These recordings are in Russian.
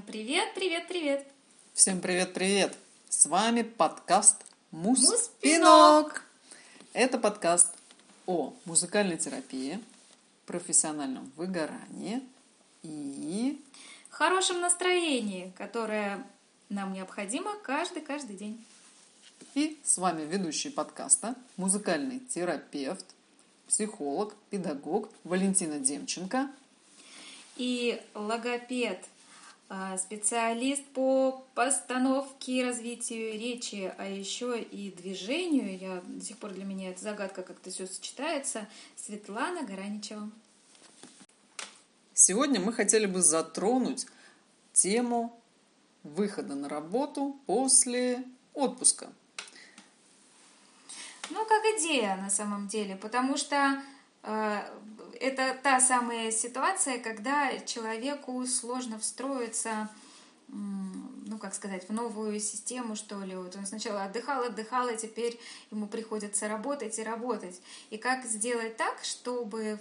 Всем привет, привет, привет! Всем привет-привет! С вами подкаст Муспинок. Это подкаст о музыкальной терапии, профессиональном выгорании и Хорошем настроении, которое нам необходимо каждый-каждый день. И с вами ведущий подкаста, музыкальный терапевт, психолог, педагог Валентина Демченко. И логопед, специалист по постановке и развитию речи, а еще и движению, я до сих пор для меня это загадка, как это все сочетается, Светлана Гараничева. Сегодня мы хотели бы затронуть тему выхода на работу после отпуска. Ну, как идея на самом деле, потому что это та самая ситуация, когда человеку сложно встроиться, ну, как сказать, в новую систему, что ли. Вот он сначала отдыхал, отдыхал, и теперь ему приходится работать и работать. И как сделать так, чтобы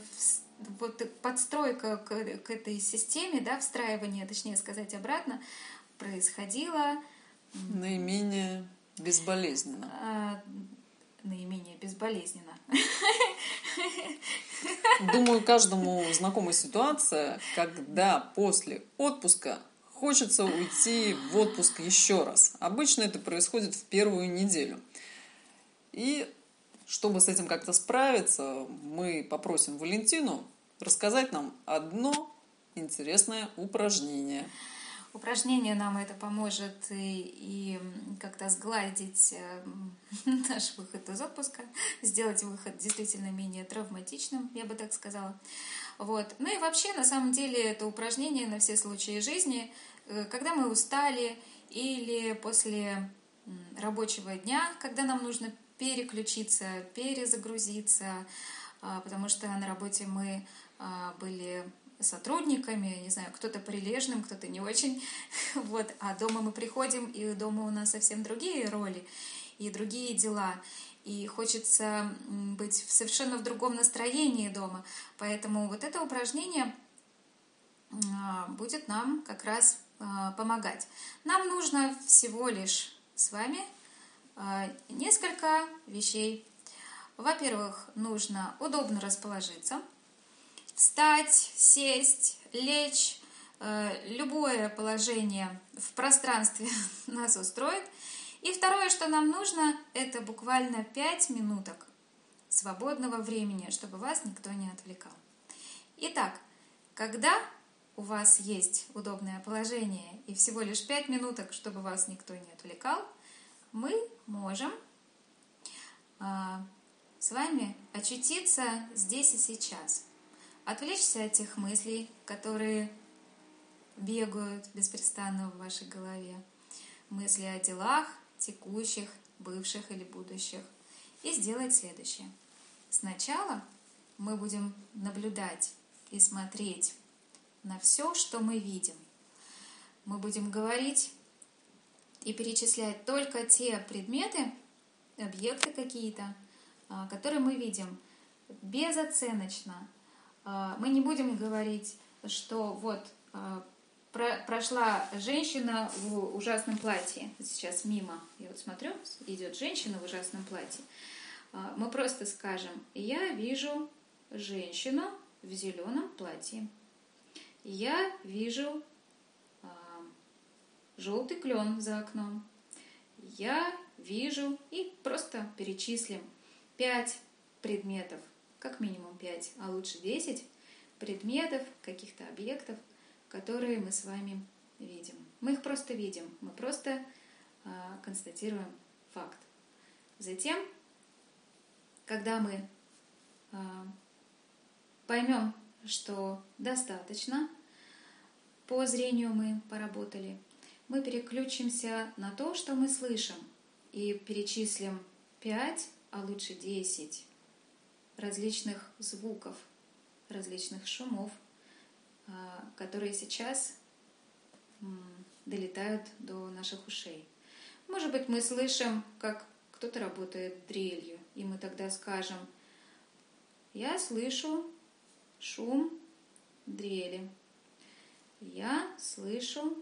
вот подстройка к, к этой системе, да, встраивание, точнее сказать, обратно, происходила Наименее безболезненно. а, наименее безболезненно. Думаю, каждому знакома ситуация, когда после отпуска хочется уйти в отпуск еще раз. Обычно это происходит в первую неделю. И чтобы с этим как-то справиться, мы попросим Валентину рассказать нам одно интересное упражнение. Упражнение нам это поможет и, и как-то сгладить э, наш выход из отпуска, сделать выход действительно менее травматичным, я бы так сказала. Вот. Ну и вообще, на самом деле, это упражнение на все случаи жизни, э, когда мы устали или после рабочего дня, когда нам нужно переключиться, перезагрузиться, а, потому что на работе мы а, были сотрудниками, не знаю, кто-то прилежным, кто-то не очень, вот, а дома мы приходим, и дома у нас совсем другие роли и другие дела, и хочется быть совершенно в другом настроении дома, поэтому вот это упражнение а, будет нам как раз а, помогать. Нам нужно всего лишь с вами а, несколько вещей. Во-первых, нужно удобно расположиться, встать, сесть, лечь. Э, Любое положение в пространстве нас устроит. И второе, что нам нужно, это буквально 5 минуток свободного времени, чтобы вас никто не отвлекал. Итак, когда у вас есть удобное положение и всего лишь 5 минуток, чтобы вас никто не отвлекал, мы можем а, с вами очутиться здесь и сейчас. Отвлечься от тех мыслей, которые бегают беспрестанно в вашей голове. Мысли о делах, текущих, бывших или будущих. И сделать следующее. Сначала мы будем наблюдать и смотреть на все, что мы видим. Мы будем говорить и перечислять только те предметы, объекты какие-то, а, которые мы видим безоценочно. А, Мы не будем говорить, что вот а, про- прошла женщина в ужасном платье сейчас мимо. Я вот смотрю, идет женщина в ужасном платье. А, Мы просто скажем, я вижу женщину в зеленом платье. Я вижу желтый клен за окном. Я вижу и просто перечислим пять предметов, как минимум пять, а лучше десять предметов, каких-то объектов, которые мы с вами видим. Мы их просто видим, мы просто а, констатируем факт. Затем, когда мы а, поймем, что достаточно, по зрению мы поработали, мы переключимся на то, что мы слышим, и перечислим 5, а лучше 10 различных звуков, различных шумов, а, которые сейчас долетают до наших ушей. Может быть, мы слышим, как кто-то работает дрелью, и мы тогда скажем, я слышу шум дрели. Я слышу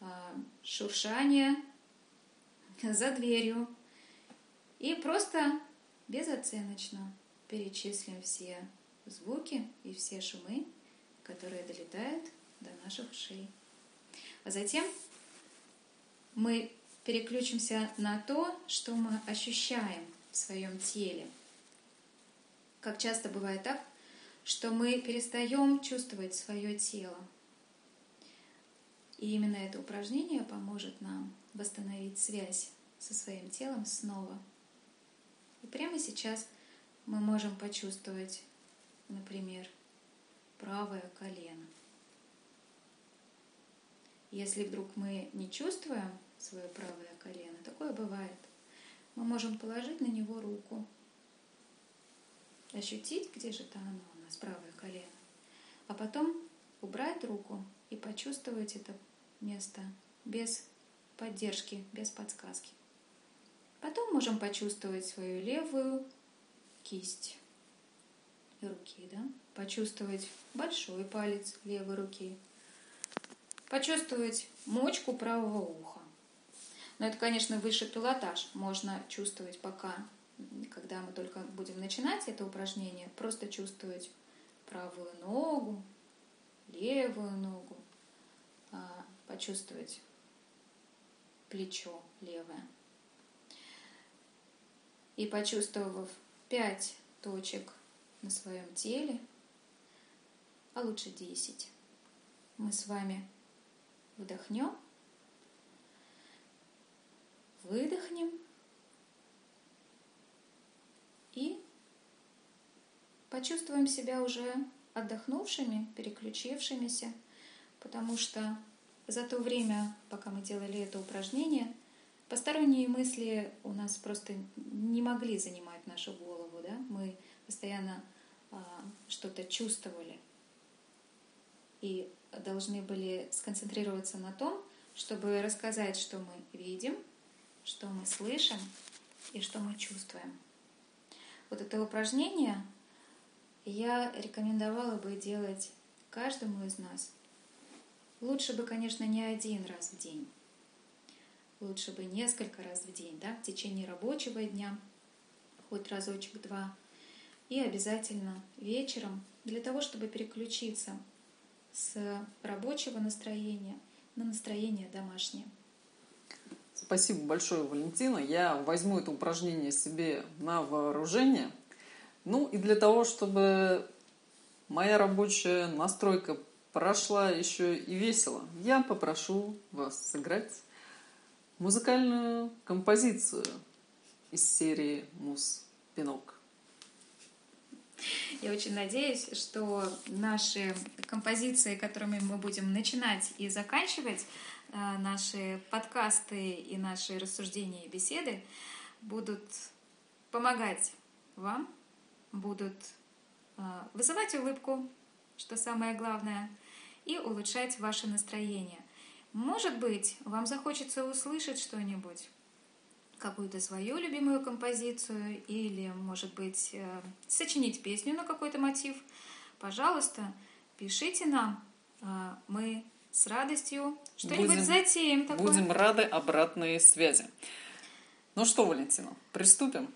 а, шуршание за дверью и просто безоценочно перечислим все звуки и все шумы, которые долетают до наших ушей. А затем мы переключимся на то, что мы ощущаем в своем теле. Как часто бывает так, что мы перестаем чувствовать свое тело. И именно это упражнение поможет нам восстановить связь со своим телом снова. Сейчас мы можем почувствовать, например, правое колено. Если вдруг мы не чувствуем свое правое колено, такое бывает, мы можем положить на него руку, ощутить, где же это оно у нас, правое колено, а потом убрать руку и почувствовать это место без поддержки, без подсказки. Потом можем почувствовать свою левую кисть руки, да? почувствовать большой палец левой руки, почувствовать мочку правого уха. Но это, конечно, высший пилотаж. Можно чувствовать пока, когда мы только будем начинать это упражнение, просто чувствовать правую ногу, левую ногу, а, почувствовать плечо левое. И почувствовав пять точек на своем теле, а лучше десять, мы с вами Вдохнем. Выдохнем. И почувствуем себя уже отдохнувшими, переключившимися, потому что за то время, пока мы делали это упражнение, посторонние мысли у нас просто не могли занимать нашу голову. Да? Мы постоянно а, что-то чувствовали. И должны были сконцентрироваться на том, чтобы рассказать, что мы видим, что мы слышим и что мы чувствуем. Вот это упражнение я рекомендовала бы делать каждому из нас. Лучше бы, конечно, не один раз в день. Лучше бы несколько раз в день, да, в течение рабочего дня, хоть разочек-два. И обязательно вечером, для того, чтобы переключиться с рабочего настроения на настроение домашнее. Спасибо большое, Валентина. Я возьму это упражнение себе на вооружение. Ну и для того, чтобы моя рабочая настройка прошла еще и весело, я попрошу вас сыграть музыкальную композицию из серии «Мус Пинок». Я очень надеюсь, что наши композиции, которыми мы будем начинать и заканчивать э, наши подкасты и наши рассуждения и беседы, будут помогать вам, будут э, вызывать улыбку, что самое главное, и улучшать ваше настроение. Может быть, вам захочется услышать что-нибудь какую-то свою любимую композицию или, может быть, э, сочинить песню на какой-то мотив, пожалуйста, пишите нам. А, мы с радостью что-нибудь затеем такое. Будем рады обратной связи. Ну что, Валентина, приступим?